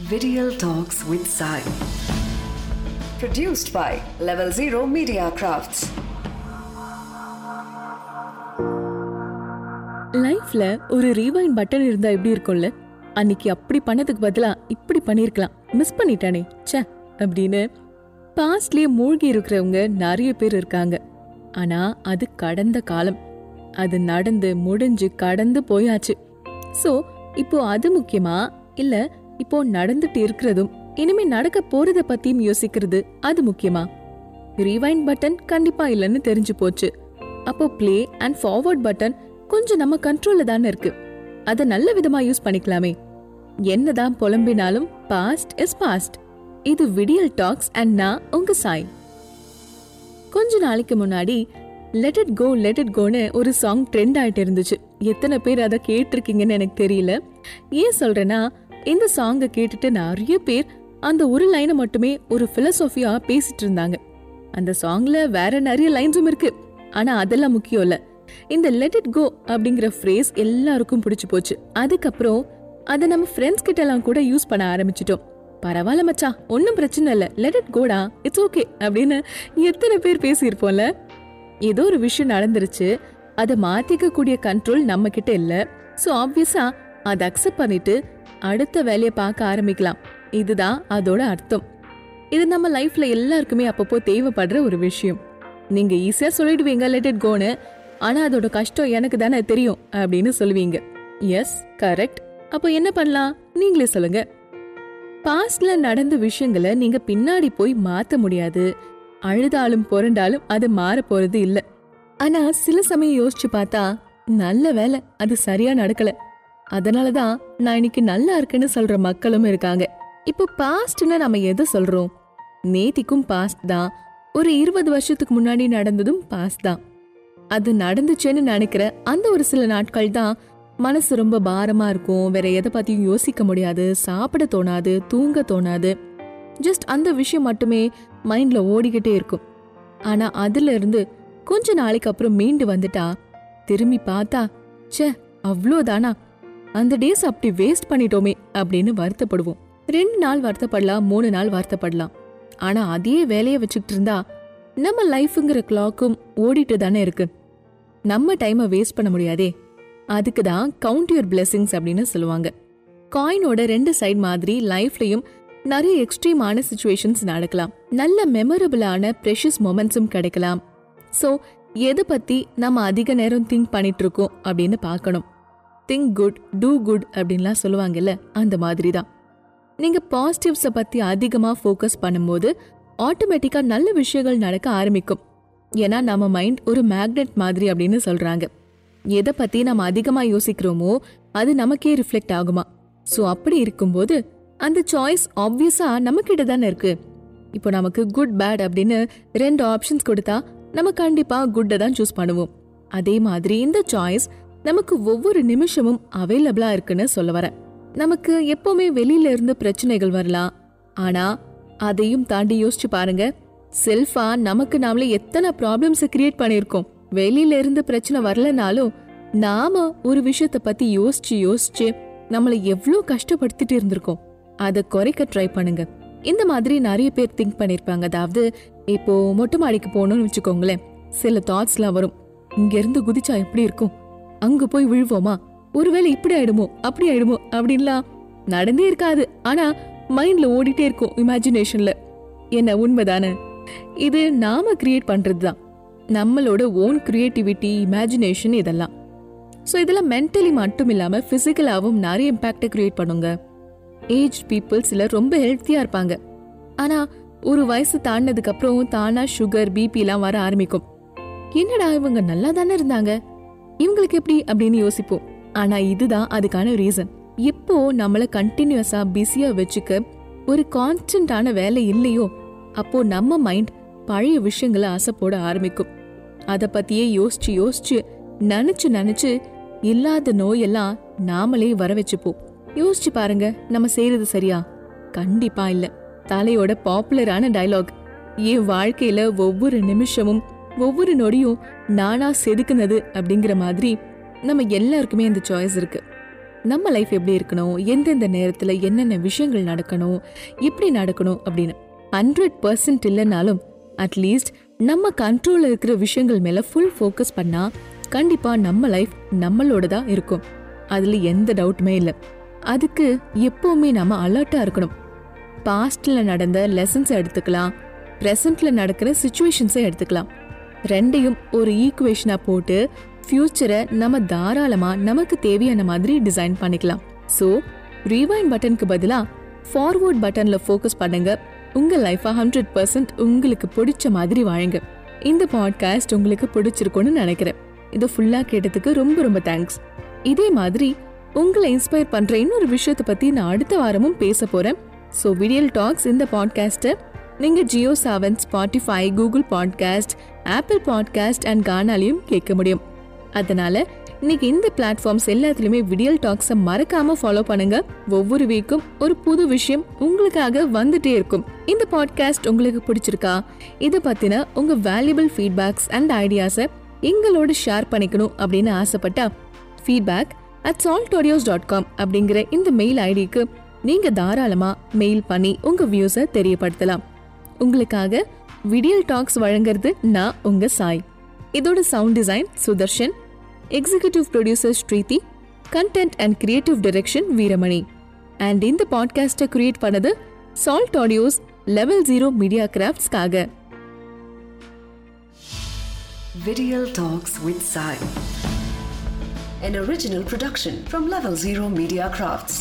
Video Talks with Sai. Produced by Level Zero Media Crafts. லைஃப்ல ஒரு rewind button இருந்தா எப்படி இருக்கும்ல? அன்னைக்கு அப்படி பண்ணதுக்கு பதிலா இப்படி பண்ணிருக்கலாம். மிஸ் பண்ணிட்டானே. ச்சே அப்படின்னு பாஸ்ட்லயே மூழ்கி இருக்கிறவங்க நிறைய பேர் இருக்காங்க. ஆனா அது கடந்த காலம். அது நடந்து முடிஞ்சு கடந்து போயாச்சு. ஸோ இப்போ அது முக்கியமா? இல்லை இப்போ நடந்துட்டு இருக்கிறதும் இனிமே நடக்க போறத பத்தியும் யோசிக்கிறது அது முக்கியமா? ரீவைண்ட் பட்டன் கண்டிப்பா இல்லைன்னு தெரிஞ்சு போச்சு. அப்போ ப்ளே அண்ட் ஃபார்வர்ட் பட்டன் கொஞ்சம் நம்ம கண்ட்ரோல்ல தானே இருக்கு. அதை நல்ல விதமா யூஸ் பண்ணிக்கலாமே. என்னதான் புலம்பினாலும் பாஸ்ட் இஸ் பாஸ்ட் இது விடியல் டாக்ஸ் அண்ட் நான் உங்க சாய். கொஞ்ச நாளைக்கு முன்னாடி let it go let it கோன்னு ஒரு சாங் ட்ரெண்ட் ஆயிட்டு இருந்துச்சு. எத்தனை பேர் அதை கேட்டிருக்கீங்கன்னு எனக்கு தெரியல. ஏன் சொல்றேன்னா இந்த சாங்கை கேட்டுட்டு நிறைய பேர் அந்த ஒரு லைனை மட்டுமே ஒரு பிலசோஃபியா பேசிட்டு இருந்தாங்க. அந்த சாங்ல வேற நிறைய லைன்ஸும் இருக்கு. ஆனா அதெல்லாம் முக்கியம் இல்ல. இந்த லெட் இட் கோ அப்படிங்கிற ஃப்ரேஸ் எல்லாருக்கும் பிடிச்சு போச்சு. அதுக்கப்புறம் அதை நம்ம ஃப்ரெண்ட்ஸ் கிட்ட எல்லாம் கூட யூஸ் பண்ண ஆரம்பிச்சிட்டோம். பரவாயில்ல மச்சா ஒன்றும் பிரச்சனை இல்லை. லெட் இட் கோடா இட்ஸ் ஓகே அப்படின்னு எத்தனை பேர் பேசியிருப்போம்ல. ஏதோ ஒரு விஷயம் நடந்துருச்சு. அதை மாத்திக்க கூடிய கண்ட்ரோல் நம்ம கிட்ட இல்ல. சோ ஆப்வியஸா அதை அக்செப்ட் பண்ணிட்டு அடுத்த வேலையை பார்க்க ஆரம்பிக்கலாம். இதுதான் அதோட அர்த்தம். இது நம்ம லைஃப்ல எல்லாருக்குமே அப்பப்போ தேவைப்படுற ஒரு விஷயம். நீங்க ஈஸியா சொல்லிடுவீங்க லெட் இட் கோனு ஆனா அதோட கஷ்டம் எனக்கு தானே தெரியும் அப்படின்னு சொல்லுவீங்க. எஸ் கரெக்ட் அப்போ என்ன பண்ணலாம்? நீங்களே சொல்லுங்க. பாஸ்ட்ல நடந்த விஷயங்களை நீங்க பின்னாடி போய் மாத்த முடியாது. அழுதாலும் புரண்டாலும் அது மாற போறது இல்ல. ஆனா சில சமயம் யோசிச்சு பார்த்தா நல்ல வேலை அது சரியா நடக்கல. அதனால தான் நான் இன்னைக்கு நல்லா இருக்குன்னு சொல்ற மக்களும் இருக்காங்க. இப்போ பாஸ்ட்னா நம்ம எதை சொல்றோம்? நேத்திக்கும் பாஸ்ட் தான். ஒரு இருபது வருஷத்துக்கு முன்னாடி நடந்ததும் பாஸ்ட் தான். அது நடந்துச்சுன்னு நினைக்கிற அந்த ஒரு சில நாட்கள் தான் மனசு ரொம்ப பாரமா இருக்கும். வேற எதை பத்தியும் யோசிக்க முடியாது. சாப்பிட தோணாது தூங்க தோணாது. ஜஸ்ட் அந்த விஷயம் மட்டுமே மைண்ட்ல ஓடிக்கிட்டே இருக்கும். ஆனா அதுல இருந்து கொஞ்ச நாளைக்கு அப்புறம் மீண்டு வந்துட்டா. திரும்பி பார்த்தா ச்சே அவ்வளோதானா? அந்த டேஸ் அப்படி வேஸ்ட் பண்ணிட்டோமே அப்படின்னு வருத்தப்படுவோம். ரெண்டு நாள் வருத்தப்படலாம் மூணு நாள் வருத்தப்படலாம். ஆனா அதே வேலையை வச்சுக்கிட்டு இருந்தா நம்ம லைஃப்ங்கிற கிளாக்கும் ஓடிட்டு தானே இருக்கு. நம்ம டைமை வேஸ்ட் பண்ண முடியாதே. அதுக்கு தான் கவுண்ட் யுவர் பிளெஸிங்ஸ் அப்படின்னு சொல்லுவாங்க. காயினோட ரெண்டு சைட் மாதிரி லைஃப்லையும் நிறைய எக்ஸ்ட்ரீமான சுச்சுவேஷன்ஸ் நடக்கலாம். நல்ல மெமரபிளான ப்ரெஷஸ் மொமெண்ட்ஸும் கிடைக்கலாம். ஸோ எதை பத்தி நம்ம அதிக நேரம் திங்க் பண்ணிட்டு இருக்கோம் அப்படின்னு பார்க்கணும். திங்க் குட் டூ குட் அப்படின்லாம் சொல்லுவாங்கல்ல அந்த மாதிரி தான் நீங்கள் பாசிட்டிவ்ஸை பத்தி அதிகமாக ஃபோக்கஸ் பண்ணும்போது ஆட்டோமேட்டிக்கா நல்ல விஷயங்கள் நடக்க ஆரம்பிக்கும். ஏன்னா நம்ம மைண்ட் ஒரு மேக்னெட் மாதிரி அப்படின்னு சொல்றாங்க. எதை பத்தி நம்ம அதிகமா யோசிக்கிறோமோ அது நமக்கே ரிஃப்ளெக்ட் ஆகுமா? ஸோ அப்படி இருக்கும்போது அந்த சாய்ஸ் ஆப்வியஸா நம்மக்கிட்ட தானே இருக்கு. இப்போ நமக்கு குட் பேட் அப்படின்னு ரெண்டு ஆப்ஷன்ஸ் கொடுத்தா நம்ம கண்டிப்பா குட்டை தான் சூஸ் பண்ணுவோம். அதே மாதிரி இந்த சாய்ஸ் நமக்கு ஒவ்வொரு நிமிஷமும் அவைலபிளா இருக்குன்னு சொல்ல வரேன். நமக்கு எப்பவுமே வெளியில இருந்து பிரச்சனைகள் வரலாம். ஆனா அதையும் தாண்டி யோசிச்சு பாருங்க. செல்ஃபா நமக்கு நாமளே எத்தனை ப்ராப்ளம்ஸ் கிரியேட் பண்ணியிருக்கோம். வெளியில இருந்து பிரச்சனை வரலனாலும் நாம ஒரு விஷயத்த பத்தி யோசிச்சு யோசிச்சு நம்மள எவ்வளோ கஷ்டப்படுத்திட்டு இருந்திருக்கோம். அதை குறைக்க ட்ரை பண்ணுங்க. இந்த மாதிரி நிறைய பேர் திங்க் பண்ணிருப்பாங்க அதாவது இப்போ மொட்டை மாடிக்கு போகணும்னு வச்சுக்கோங்களேன். சில தாட்ஸ்லாம் வரும். இங்க இருந்து குதிச்சா எப்படி இருக்கும்? அங்க போய் விழுவோமா? ஒருவேளை இப்படி ஆயிடுமோ? அப்படி ஆயிடுமோ? அப்படின்லாம் நடந்தே இருக்காது. ஆனா மைண்ட்ல ஓடிட்டே இருக்கும் இமேஜினேஷன்ல என்ன உண்மைதானே? இது நாம கிரியேட் பண்றதுதான். நம்மளோட ஓன் கிரியேட்டிவிட்டி இமேஜினேஷன் இதெல்லாம். ஸோ இதெல்லாம் மென்டலி மட்டும் இல்லாம ஃபிசிக்கலாகவும் நிறைய இம்பேக்டை கிரியேட் பண்ணுங்க. ஏஜ் பீப்புள் சிலர் ரொம்ப ஹெல்த்தியா இருப்பாங்க. ஆனா ஒரு வயசு தாண்டினதுக்கப்புறம் தானாக தானா சுகர் பிபிலாம் வர ஆரம்பிக்கும். என்னடா இவங்க நல்லா தானே இருந்தாங்க? இவங்களுக்கு எப்படி அப்படின்னு யோசிப்போம். ஆனா இதுதான் அதுக்கான ரீசன் இப்போ நம்மள கண்டினியூஸா பிஸியா வச்சுக்க ஒரு கான்ஸ்டன்டான வேலை இல்லையோ அப்போ நம்ம மைண்ட் பழைய விஷயங்களை ஆசைப்போட ஆரம்பிக்கும். அத பத்தியே யோசிச்சு யோசிச்சு நினைச்சு நினைச்சு இல்லாத நோயெல்லாம் நாமளே வர வச்சுப்போம். யோசிச்சு பாருங்க நம்ம செய்யறது சரியா? கண்டிப்பா இல்ல. தலையோட பாப்புலரான டயலாக் என் வாழ்க்கையில ஒவ்வொரு நிமிஷமும் ஒவ்வொரு நொடியும் நானா செதுக்குனது அப்படிங்கிற மாதிரி நம்ம எல்லாருக்குமே இந்த சாய்ஸ் இருக்கு. நம்ம லைஃப் எப்படி இருக்கணும்? எந்தெந்த நேரத்தில் என்னென்ன விஷயங்கள் நடக்கணும்? எப்படி நடக்கணும் அப்படின்னு ஹண்ட்ரட் பர்சன்ட் இல்லைனாலும் அட்லீஸ்ட் நம்ம கண்ட்ரோலில் இருக்கிற விஷயங்கள் மேலே ஃபுல் ஃபோக்கஸ் பண்ணால் கண்டிப்பாக நம்ம லைஃப் நம்மளோட தான் இருக்கும். அதில் எந்த டவுட்டுமே இல்லை. அதுக்கு எப்போவுமே நம்ம அலர்ட்டாக இருக்கணும். பாஸ்டில் நடந்த லெசன்ஸை எடுத்துக்கலாம். ப்ரெசண்ட்டில் நடக்கிற சுச்சுவேஷன்ஸை எடுத்துக்கலாம். ரெண்டையும் ஒரு ஈக்குவேஷனாக போட்டு ஃப்யூச்சரை நம்ம தாராளமாக நமக்கு தேவையான மாதிரி டிசைன் பண்ணிக்கலாம். ஸோ ரீவைன் பட்டனுக்கு பதிலாக ஃபார்வர்ட் பட்டனில் ஃபோக்கஸ் பண்ணுங்க. உங்கள் லைஃபை ஹண்ட்ரட் பர்சன்ட் உங்களுக்கு பிடிச்ச மாதிரி வாழுங்க. இந்த பாட்காஸ்ட் உங்களுக்கு பிடிச்சிருக்கும்னு நினைக்கிறேன். இதை ஃபுல்லாக கேட்டதுக்கு ரொம்ப ரொம்ப தேங்க்ஸ் இதே மாதிரி உங்களை இன்ஸ்பயர் பண்ற இன்னொரு விஷயத்தை பத்தி நான் அடுத்த வாரமும் பேச போறேன். ஸோ விடியல் டாக்ஸ் இந்த பாட்காஸ்ட்டை நீங்க Jio seven Spotify Google podcast Apple podcast and கானாலையும் கேட்க முடியும். அதனால இன்னைக்கு இந்த பிளாட்ஃபார்ம்ஸ் எல்லாத்துலேயுமே விடியல் டாக்ஸை மறக்காம ஃபாலோ பண்ணுங்க. ஒவ்வொரு வீக்கும் ஒரு புது விஷயம் உங்களுக்காக வந்துட்டே இருக்கும். இந்த பாட்காஸ்ட் உங்களுக்கு பிடிச்சிருக்கா? இதை பத்தின உங்க வேல்யூபிள் ஃபீட்பேக்ஸ் அண்ட் ஐடியாஸை எங்களோட ஷேர் பண்ணிக்கணும் அப்படின்னு ஆசைப்பட்டா feedback at salt audios dot com அப்படிங்கிற இந்த மெயில் ஐடிக்கு நீங்க தாராளமா மெயில் பண்ணி உங்க வியூஸை தெரியப்படுத்தலாம். உங்களுக்காக விடியல் டாக்ஸ் வழங்குறது நான் உங்க சாய் இதோட sound design Sudarshan executive producer Srithi content and creative direction Veeramani and இந்த பாட்காஸ்ட்டை கிரியேட் பண்ணது salt audios level zero media கிராஃப்ட்ஸ்க்காக Video Talks with Sai. An original production from Level Zero Media Crafts.